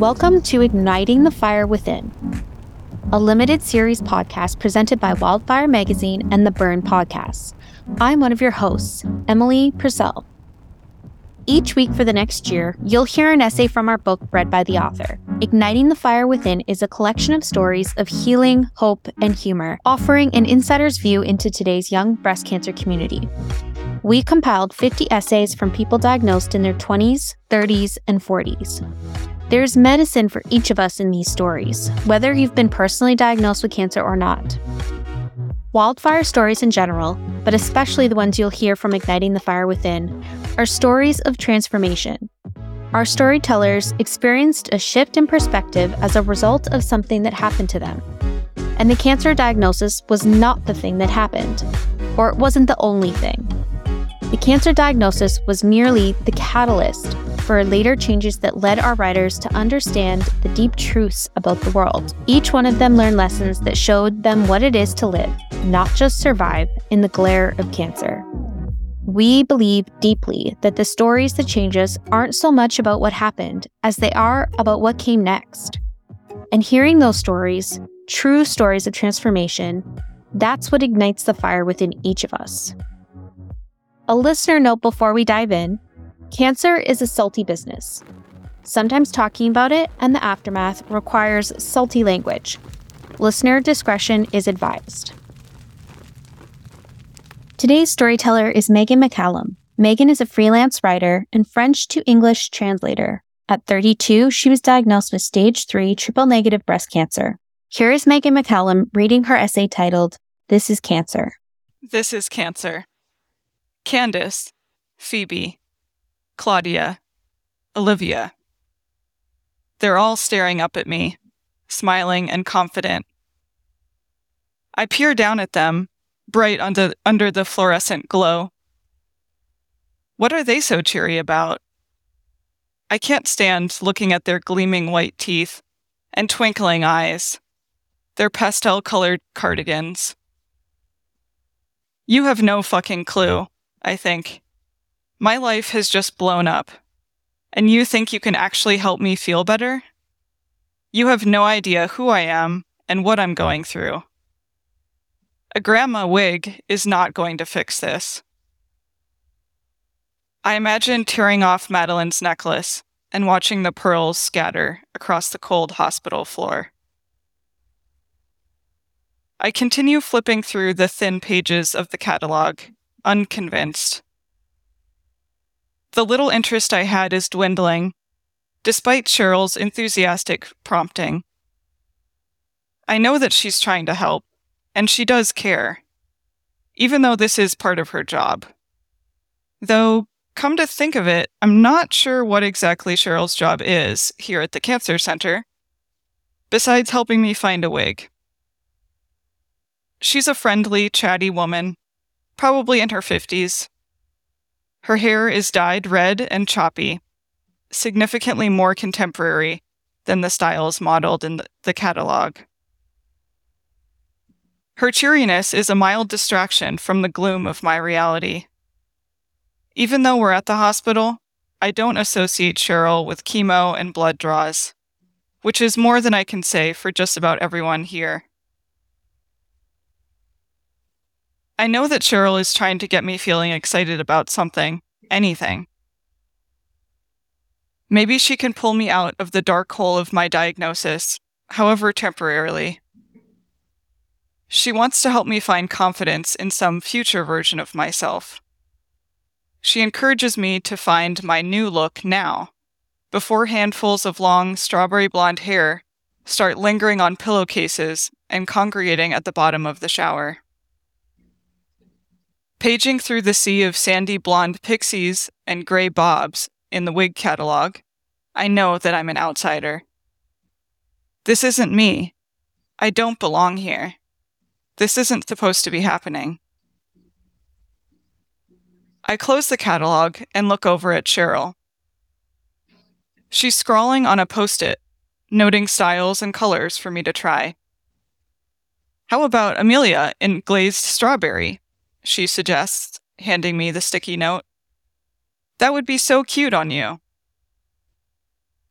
Welcome to Igniting the Fire Within, a limited series podcast presented by Wildfire Magazine and the Burn Podcast. I'm one of your hosts, Emily Purcell. Each week for the next year, you'll hear an essay from our book read by the author. Igniting the Fire Within is a collection of stories of healing, hope, and humor, offering an insider's view into today's young breast cancer community. We compiled 50 essays from people diagnosed in their 20s, 30s, and 40s. There's medicine for each of us in these stories, whether you've been personally diagnosed with cancer or not. Wildfire stories in general, but especially the ones you'll hear from Igniting the Fire Within, are stories of transformation. Our storytellers experienced a shift in perspective as a result of something that happened to them. And the cancer diagnosis was not the thing that happened, or it wasn't the only thing. The cancer diagnosis was merely the catalyst for later changes that led our writers to understand the deep truths about the world. Each one of them learned lessons that showed them what it is to live, not just survive, in the glare of cancer. We believe deeply that the stories that change us aren't so much about what happened as they are about what came next. And hearing those stories, true stories of transformation, that's what ignites the fire within each of us. A listener note before we dive in cancer is a salty business. Sometimes talking about it and the aftermath requires salty language. Listener discretion is advised. Today's storyteller is Meghan McCallum. Meghan is a freelance writer and French to English translator. At 32, she was diagnosed with stage 3 triple negative breast cancer. Here is Meghan McCallum reading her essay titled, This is Cancer. This is Cancer. Candace, Phoebe, Claudia, Olivia. They're all staring up at me, smiling and confident. I peer down at them, bright under, under the fluorescent glow. What are they so cheery about? I can't stand looking at their gleaming white teeth and twinkling eyes, their pastel colored cardigans. You have no fucking clue. I think. My life has just blown up. And you think you can actually help me feel better? You have no idea who I am and what I'm going through. A grandma wig is not going to fix this. I imagine tearing off Madeline's necklace and watching the pearls scatter across the cold hospital floor. I continue flipping through the thin pages of the catalog unconvinced. The little interest I had is dwindling, despite Cheryl's enthusiastic prompting. I know that she's trying to help, and she does care, even though this is part of her job. Though, come to think of it, I'm not sure what exactly Cheryl's job is here at the Cancer Center, besides helping me find a wig. She's a friendly, chatty woman probably in her 50s. Her hair is dyed red and choppy, significantly more contemporary than the styles modeled in the catalog. Her cheeriness is a mild distraction from the gloom of my reality. Even though we're at the hospital, I don't associate Cheryl with chemo and blood draws, which is more than I can say for just about everyone here. I know that Cheryl is trying to get me feeling excited about something, anything. Maybe she can pull me out of the dark hole of my diagnosis, however temporarily. She wants to help me find confidence in some future version of myself. She encourages me to find my new look now, before handfuls of long strawberry blonde hair start lingering on pillowcases and congregating at the bottom of the shower. Paging through the sea of sandy blonde pixies and gray bobs in the wig catalog, I know that I'm an outsider. This isn't me. I don't belong here. This isn't supposed to be happening. I close the catalog and look over at Cheryl. She's scrawling on a post it, noting styles and colors for me to try. How about Amelia in glazed strawberry? She suggests, handing me the sticky note. That would be so cute on you.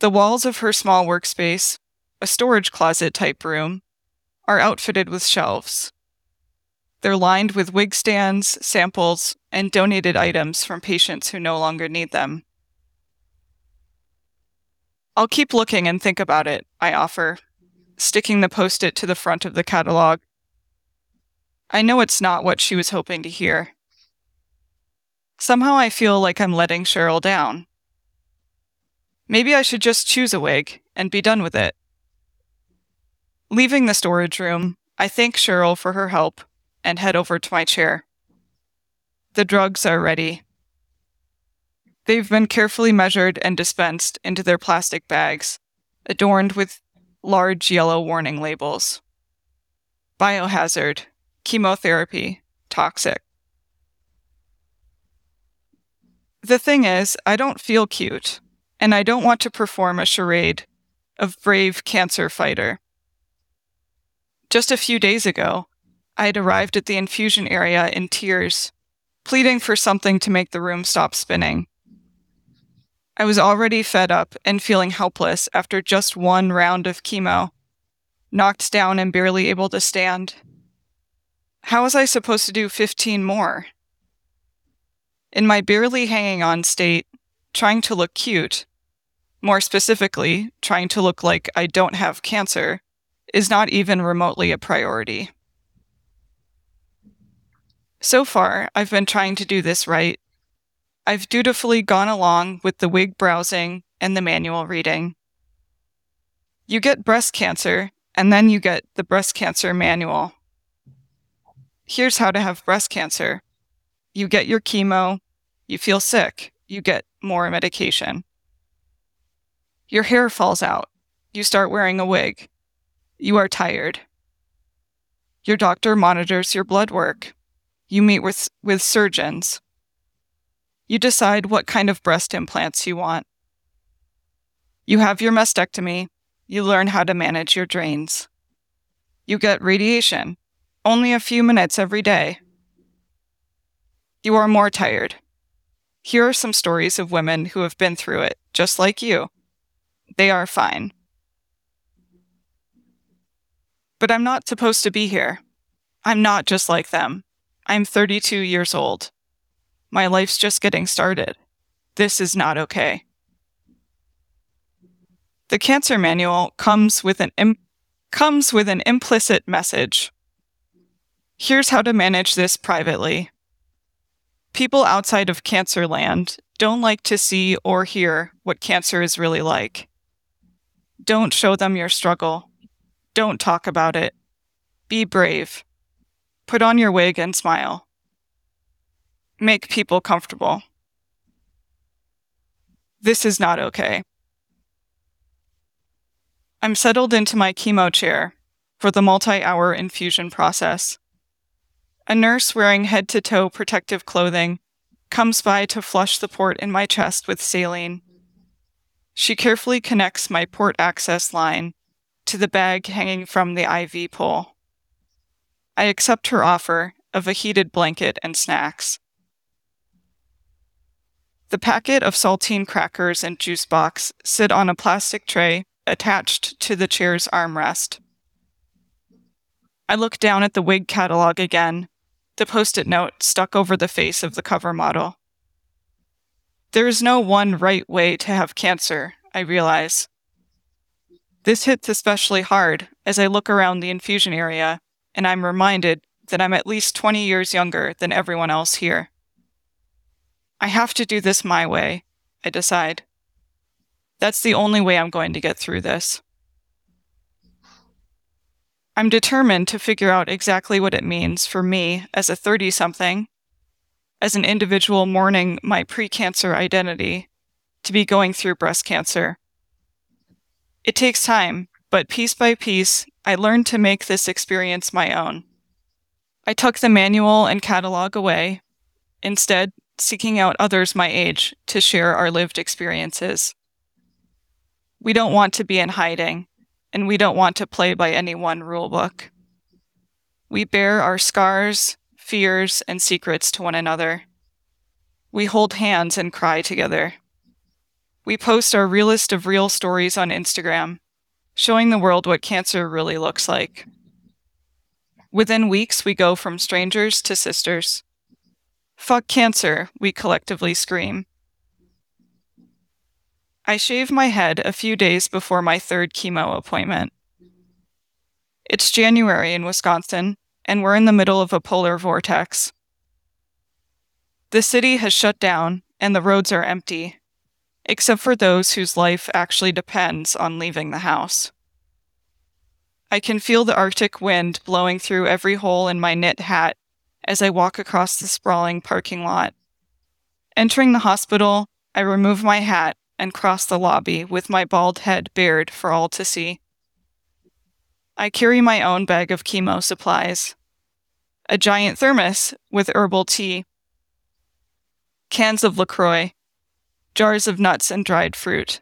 The walls of her small workspace, a storage closet type room, are outfitted with shelves. They're lined with wig stands, samples, and donated items from patients who no longer need them. I'll keep looking and think about it, I offer, sticking the post it to the front of the catalog. I know it's not what she was hoping to hear. Somehow I feel like I'm letting Cheryl down. Maybe I should just choose a wig and be done with it. Leaving the storage room, I thank Cheryl for her help and head over to my chair. The drugs are ready. They've been carefully measured and dispensed into their plastic bags, adorned with large yellow warning labels. Biohazard, chemotherapy, toxic. The thing is, I don't feel cute, and I don't want to perform a charade of brave cancer fighter. Just a few days ago, I had arrived at the infusion area in tears, pleading for something to make the room stop spinning. I was already fed up and feeling helpless after just one round of chemo, knocked down and barely able to stand. How was I supposed to do 15 more? In my barely hanging on state, trying to look cute, more specifically, trying to look like I don't have cancer, is not even remotely a priority. So far, I've been trying to do this right I've dutifully gone along with the wig browsing and the manual reading. You get breast cancer, and then you get the breast cancer manual. Here's how to have breast cancer you get your chemo, you feel sick, you get more medication. Your hair falls out, you start wearing a wig, you are tired. Your doctor monitors your blood work. You meet with, with surgeons. You decide what kind of breast implants you want. You have your mastectomy. You learn how to manage your drains. You get radiation, only a few minutes every day. You are more tired. Here are some stories of women who have been through it, just like you. They are fine. But I'm not supposed to be here. I'm not just like them. I'm 32 years old. My life's just getting started. This is not okay. The cancer manual comes with an Im- comes with an implicit message. Here's how to manage this privately. People outside of cancer land don't like to see or hear what cancer is really like. Don't show them your struggle. Don't talk about it. Be brave. Put on your wig and smile make people comfortable. This is not okay. I'm settled into my chemo chair for the multi hour infusion process. A nurse wearing head to toe protective clothing comes by to flush the port in my chest with saline. She carefully connects my port access line to the bag hanging from the IV pole. I accept her offer of a heated blanket and snacks. The packet of saltine crackers and juice box sit on a plastic tray attached to the chair's armrest. I look down at the wig catalog again, the post it note stuck over the face of the cover model. There is no one right way to have cancer, I realize. This hits especially hard as I look around the infusion area and I'm reminded that I'm at least 20 years younger than everyone else here. I have to do this my way, I decide. That's the only way I'm going to get through this. I'm determined to figure out exactly what it means for me as a 30 something, as an individual mourning my pre cancer identity, to be going through breast cancer. It takes time, but piece by piece, I learned to make this experience my own. I took the manual and catalog away, instead, seeking out others my age to share our lived experiences. We don't want to be in hiding, and we don't want to play by any one rulebook. We bear our scars, fears, and secrets to one another. We hold hands and cry together. We post our realest of real stories on Instagram, showing the world what cancer really looks like. Within weeks, we go from strangers to sisters. Fuck cancer, we collectively scream. I shave my head a few days before my third chemo appointment. It's January in Wisconsin, and we're in the middle of a polar vortex. The city has shut down, and the roads are empty, except for those whose life actually depends on leaving the house. I can feel the Arctic wind blowing through every hole in my knit hat as I walk across the sprawling parking lot. Entering the hospital, I remove my hat and cross the lobby with my bald head bared for all to see. I carry my own bag of chemo supplies a giant thermos with herbal tea, cans of LaCroix, jars of nuts and dried fruit.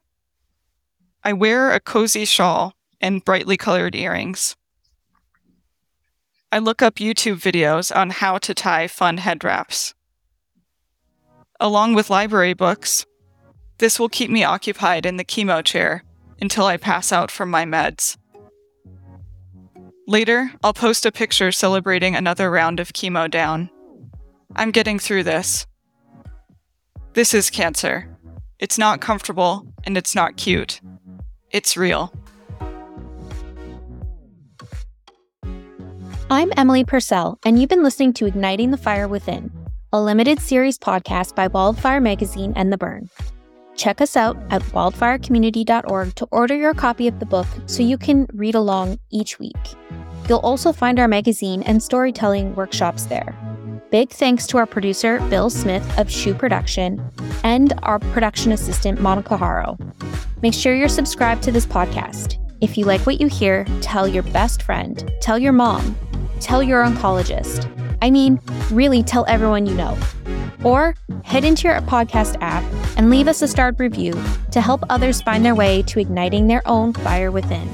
I wear a cozy shawl and brightly colored earrings. I look up YouTube videos on how to tie fun head wraps. Along with library books, this will keep me occupied in the chemo chair until I pass out from my meds. Later, I'll post a picture celebrating another round of chemo down. I'm getting through this. This is cancer. It's not comfortable and it's not cute. It's real. I'm Emily Purcell, and you've been listening to Igniting the Fire Within, a limited series podcast by Wildfire Magazine and The Burn. Check us out at wildfirecommunity.org to order your copy of the book so you can read along each week. You'll also find our magazine and storytelling workshops there. Big thanks to our producer, Bill Smith of Shoe Production, and our production assistant, Monica Haro. Make sure you're subscribed to this podcast. If you like what you hear, tell your best friend, tell your mom, tell your oncologist. I mean, really tell everyone you know. Or head into your podcast app and leave us a starred review to help others find their way to igniting their own fire within.